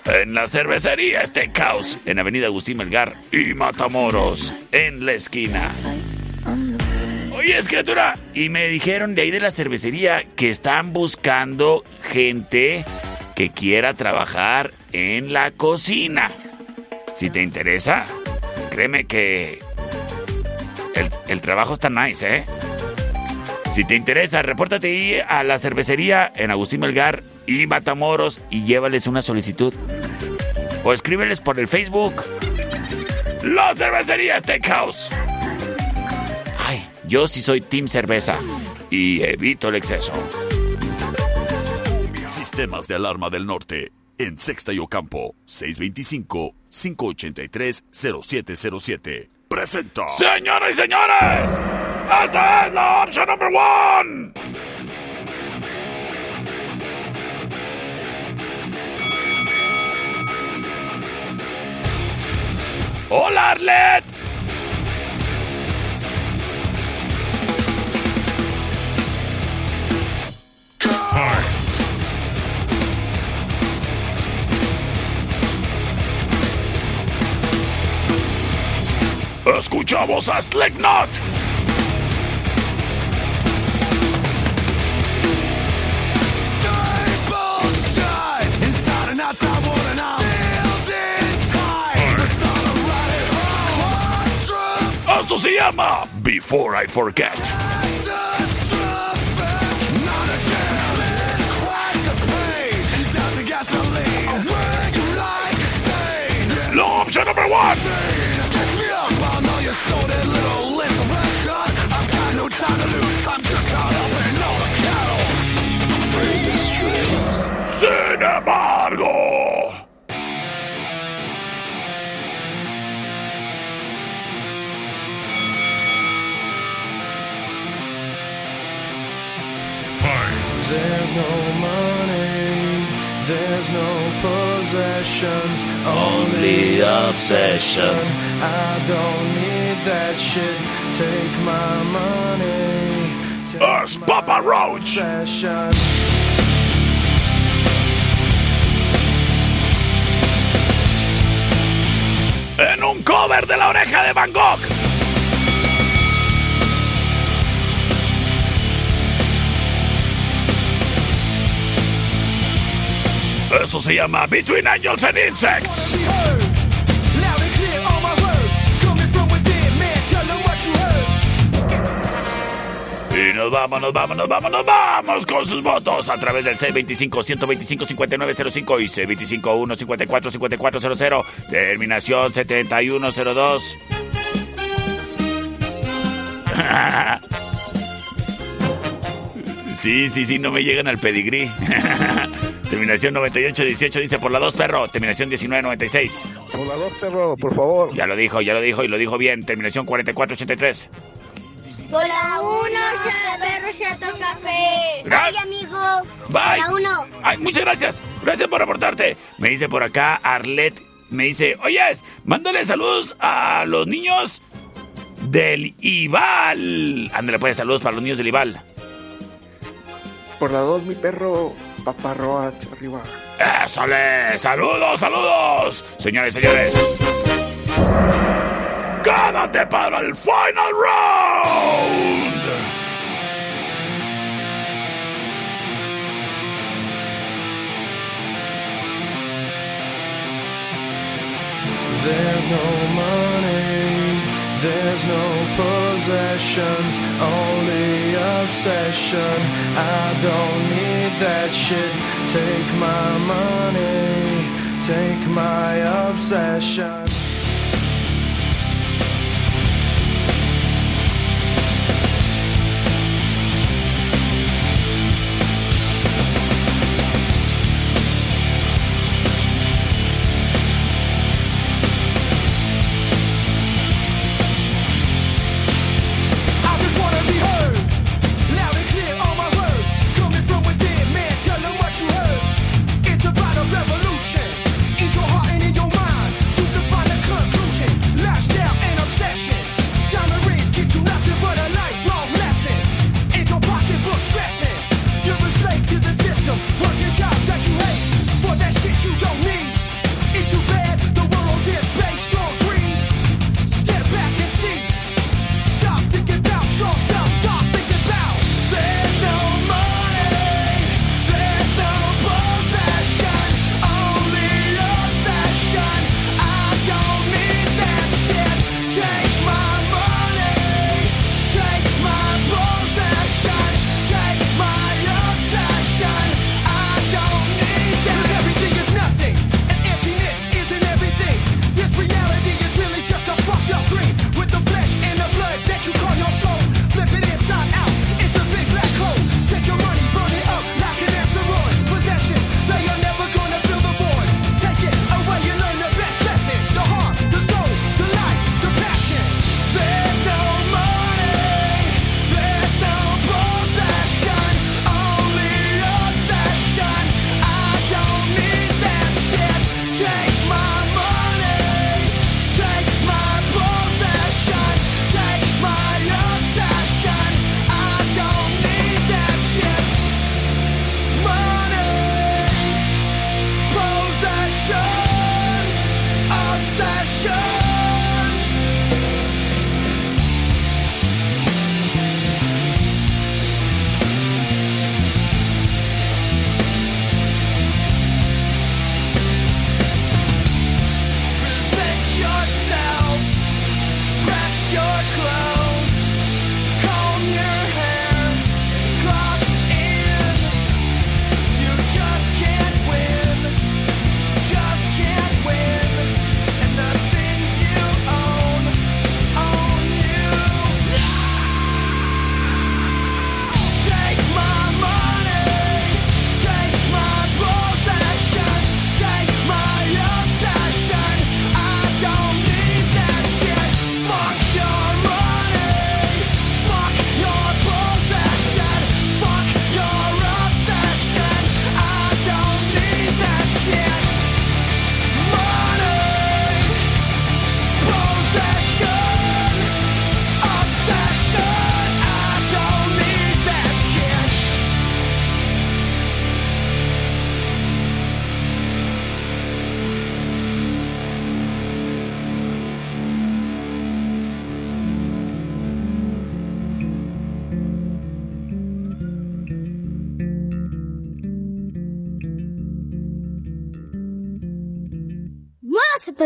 En la cervecería Steakhouse, en Avenida Agustín Melgar y Matamoros, en la esquina. Oye, criatura, y me dijeron de ahí de la cervecería que están buscando gente que quiera trabajar en la cocina. Si te interesa, créeme que el, el trabajo está nice, ¿eh? Si te interesa, repórtate ahí a la cervecería en Agustín Melgar y Matamoros y llévales una solicitud. O escríbeles por el Facebook. La cervecería Steakhouse. Ay, yo sí soy Team Cerveza y evito el exceso. Sistemas de alarma del norte. En Sexta y Ocampo, 625-583-0707. Presenta. Señoras y señores, esta es la opción number one. Hola, Arlet. Escuchamos a Slipknot. Esto se llama Before I Forget. La opción number one. Sin embargo. No money, there's no possessions, only obsession. I don't need that shit. Take my money. Take Us, Papa Roach. Obsession. En un cover de la oreja de Van Gogh. Eso se llama Between Angels and Insects. Y nos vamos, nos vamos, nos vamos, nos vamos con sus votos a través del C25-125-5905 y C25-154-5400, terminación 7102. Sí, sí, sí, no me llegan al pedigrí. Terminación 9818 dice por la 2, perro. Terminación 1996. Por la dos, perro, por favor. Ya lo dijo, ya lo dijo y lo dijo bien. Terminación 4483. Por la uno, ya perro, ya toca café. Gra- Bye, amigo. Bye. Por la uno. Ay, muchas gracias. Gracias por reportarte. Me dice por acá Arlet. Me dice, oyes, mándale saludos a los niños del Ibal. Ándale, pues, saludos para los niños del Ibal. Por la dos, mi perro, paparroach, arriba. ¡Ésale! ¡Saludos, saludos! Señores, señores. ¡Quédate para el final round! There's no money, there's no possessions, only obsession. I don't need that shit. Take my money, take my obsession.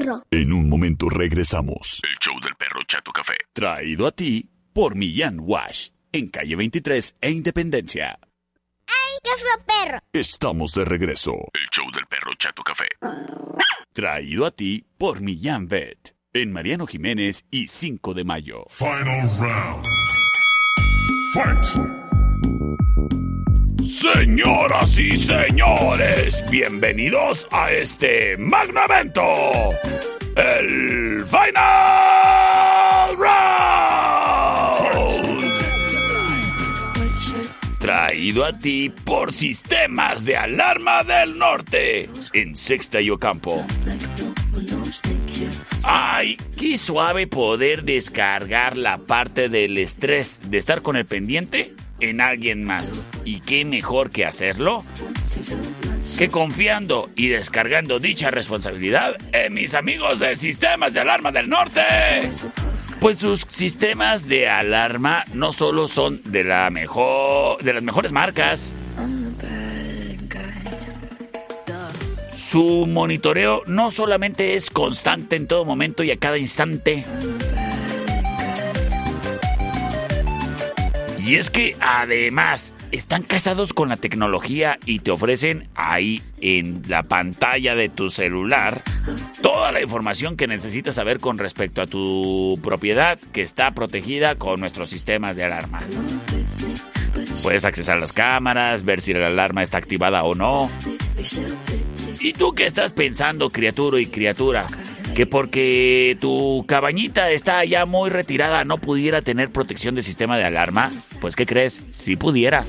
Perro. En un momento regresamos. El show del perro Chato Café. Traído a ti por Millán Wash. En calle 23 e Independencia. ¡Ay, qué fue perro! Estamos de regreso. El show del perro Chato Café. Traído a ti por Millán Vet. En Mariano Jiménez y 5 de mayo. Final round. Fight! Señoras y señores, bienvenidos a este magno evento. El Final Round. Traído a ti por Sistemas de Alarma del Norte en Sexta y Ocampo. Ay, qué suave poder descargar la parte del estrés de estar con el pendiente en alguien más. ¿Y qué mejor que hacerlo? Que confiando y descargando dicha responsabilidad en mis amigos de Sistemas de Alarma del Norte. Pues sus sistemas de alarma no solo son de la mejor de las mejores marcas. Su monitoreo no solamente es constante en todo momento y a cada instante. Y es que además están casados con la tecnología y te ofrecen ahí en la pantalla de tu celular toda la información que necesitas saber con respecto a tu propiedad que está protegida con nuestros sistemas de alarma. Puedes accesar las cámaras, ver si la alarma está activada o no. ¿Y tú qué estás pensando, criatura y criatura? Que porque tu cabañita está ya muy retirada no pudiera tener protección de sistema de alarma. Pues ¿qué crees? Si pudiera.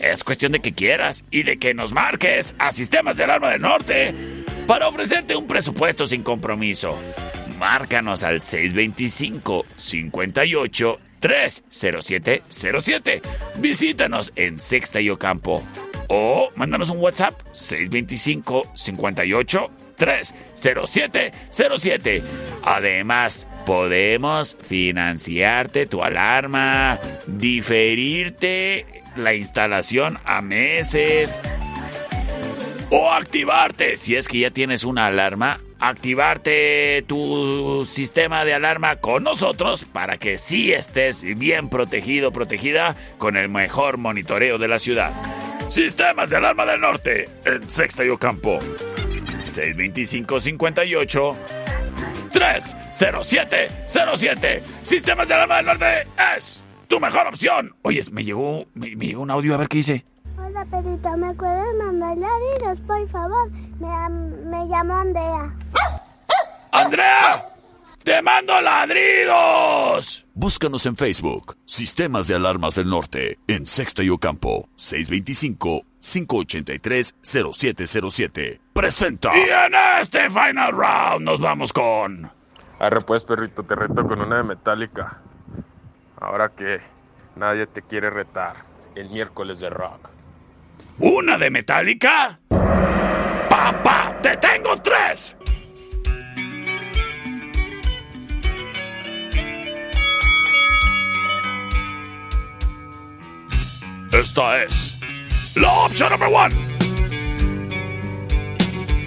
Es cuestión de que quieras y de que nos marques a Sistemas de Alarma del Norte para ofrecerte un presupuesto sin compromiso. Márcanos al 625 58 30707. Visítanos en Sexta y Ocampo. O mándanos un WhatsApp 625 58 30707. Además, podemos financiarte tu alarma, diferirte la instalación a meses o activarte si es que ya tienes una alarma. Activarte tu sistema de alarma con nosotros para que sí estés bien protegido, protegida con el mejor monitoreo de la ciudad. Sistemas de alarma del norte en Sexta y. 625-58 30707. Sistemas de alarma del norte es tu mejor opción. Oye, me llegó, me, me llegó un audio a ver qué dice. Hola, perrito, ¿me puedes mandar ladridos, por favor? Me, me llamo Andrea. ¡Andrea! ¡Te mando ladridos! Búscanos en Facebook, Sistemas de Alarmas del Norte, en Sexta y Ocampo, 625-583-0707. Presenta. Y en este final round nos vamos con. Arre pues, perrito, te reto con una de Metallica. Ahora que nadie te quiere retar, el miércoles de rock. ¿Una de Metallica? ¡Papá! ¡Te tengo tres! Esta es la opción number one.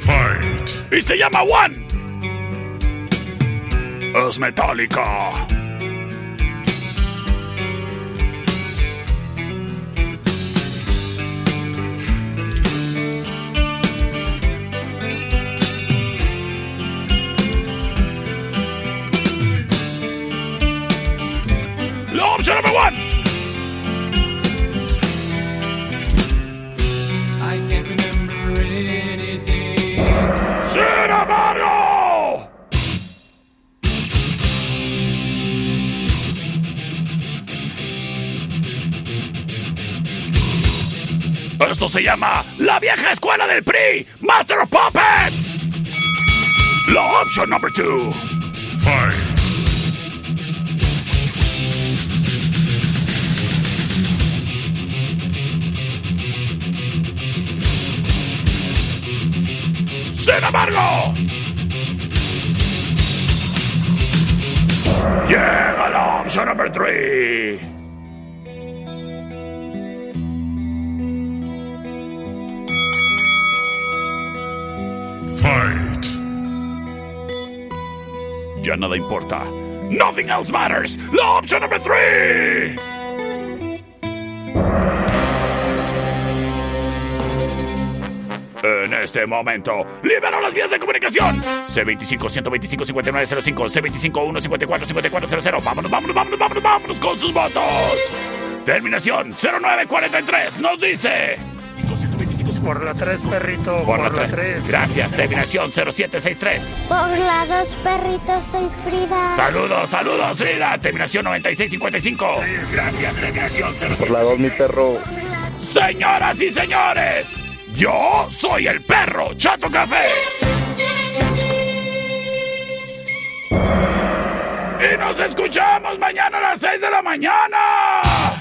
Fight! Y se llama One. Es Metallica. La opción number one. ¡Sin! Esto se llama la vieja escuela del PRI, Master of Puppets. La opción número 2. Sin embargo. Llega la opción number three. Fight! Ya nada importa. Nothing else matters. La opción número 3. En este momento, libero las vías de comunicación. C25-125-5905, C25-154-5400. Vámonos, vámonos, vámonos, vámonos, vámonos con sus votos. Terminación 0943 nos dice. Por la 3, perrito. Por, la 3. Gracias, terminación 0763. Por la 2, perrito, soy Frida. Saludos, saludos, Frida. Terminación 9655. Gracias, terminación 07. Por la 2, mi perro. Señoras y señores, yo soy el perro Chato Café. Y nos escuchamos mañana a las 6 de la mañana.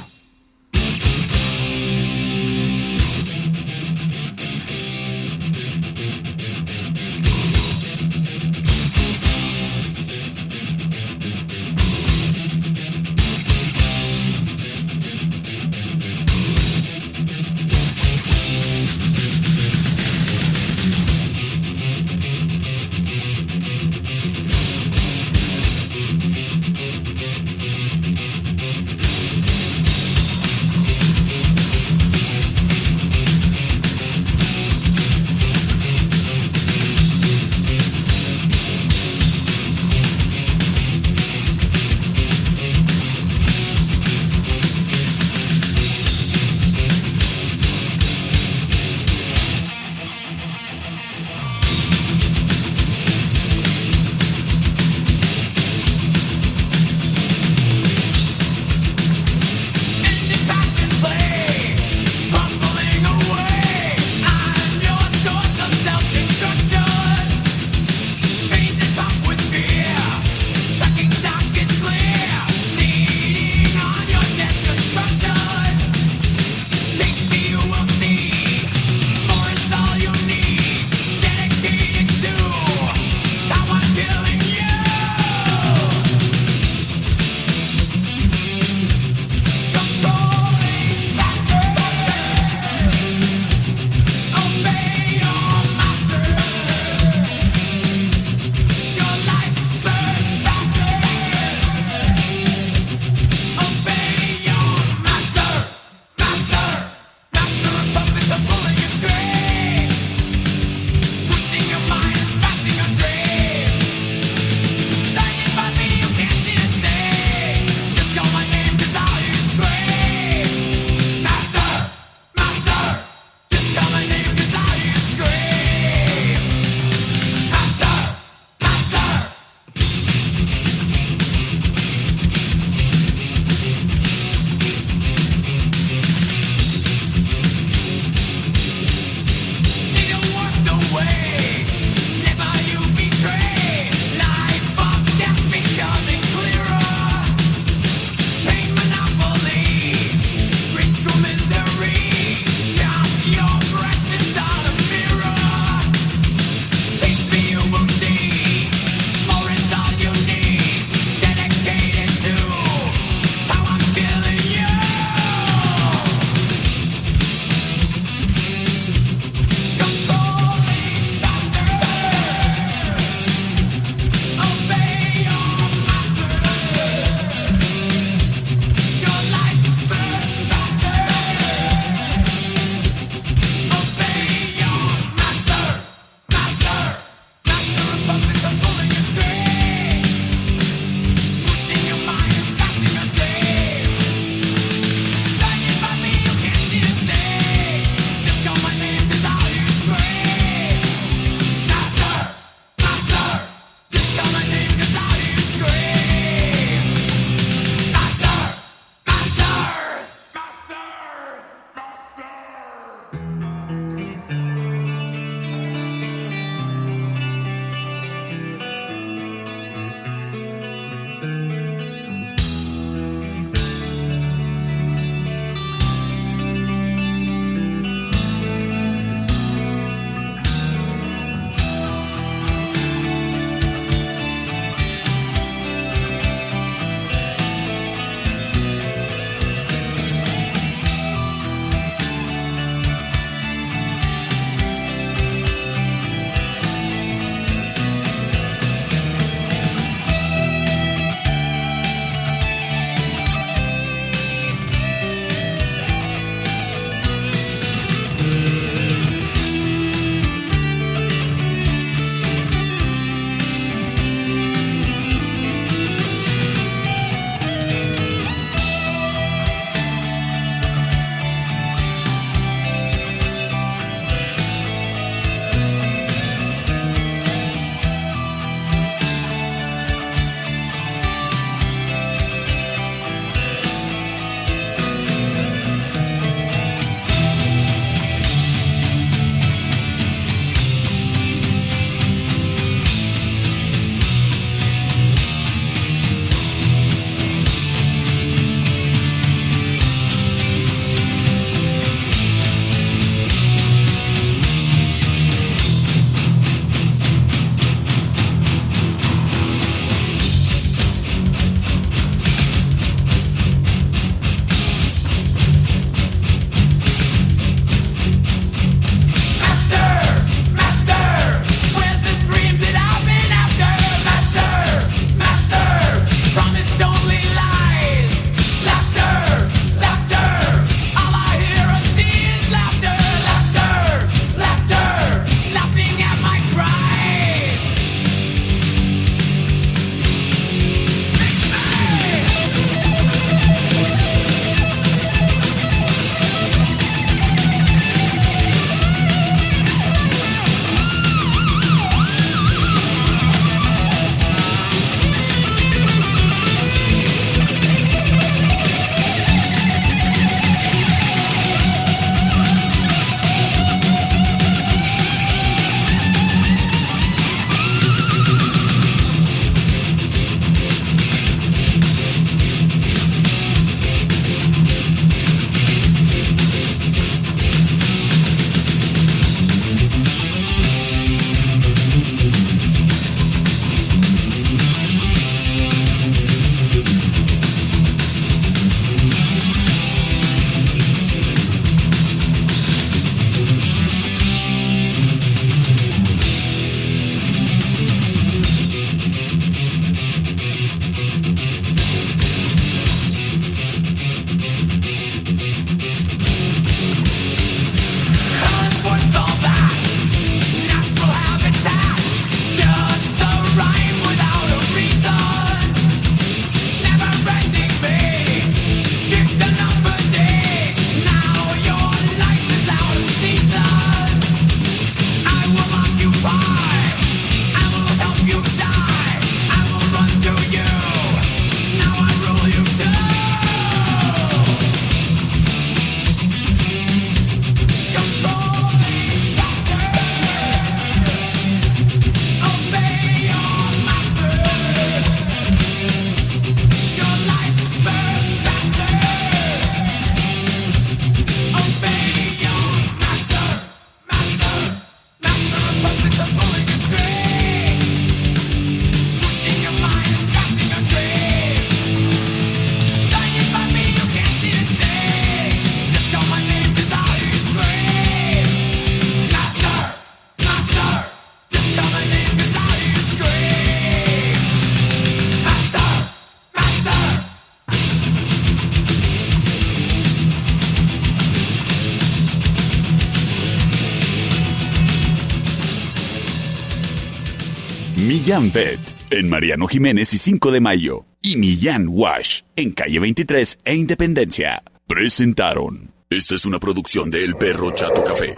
En Mariano Jiménez y 5 de Mayo y Millán Wash en calle 23 e Independencia presentaron. Esta es una producción de El Perro Chato Café.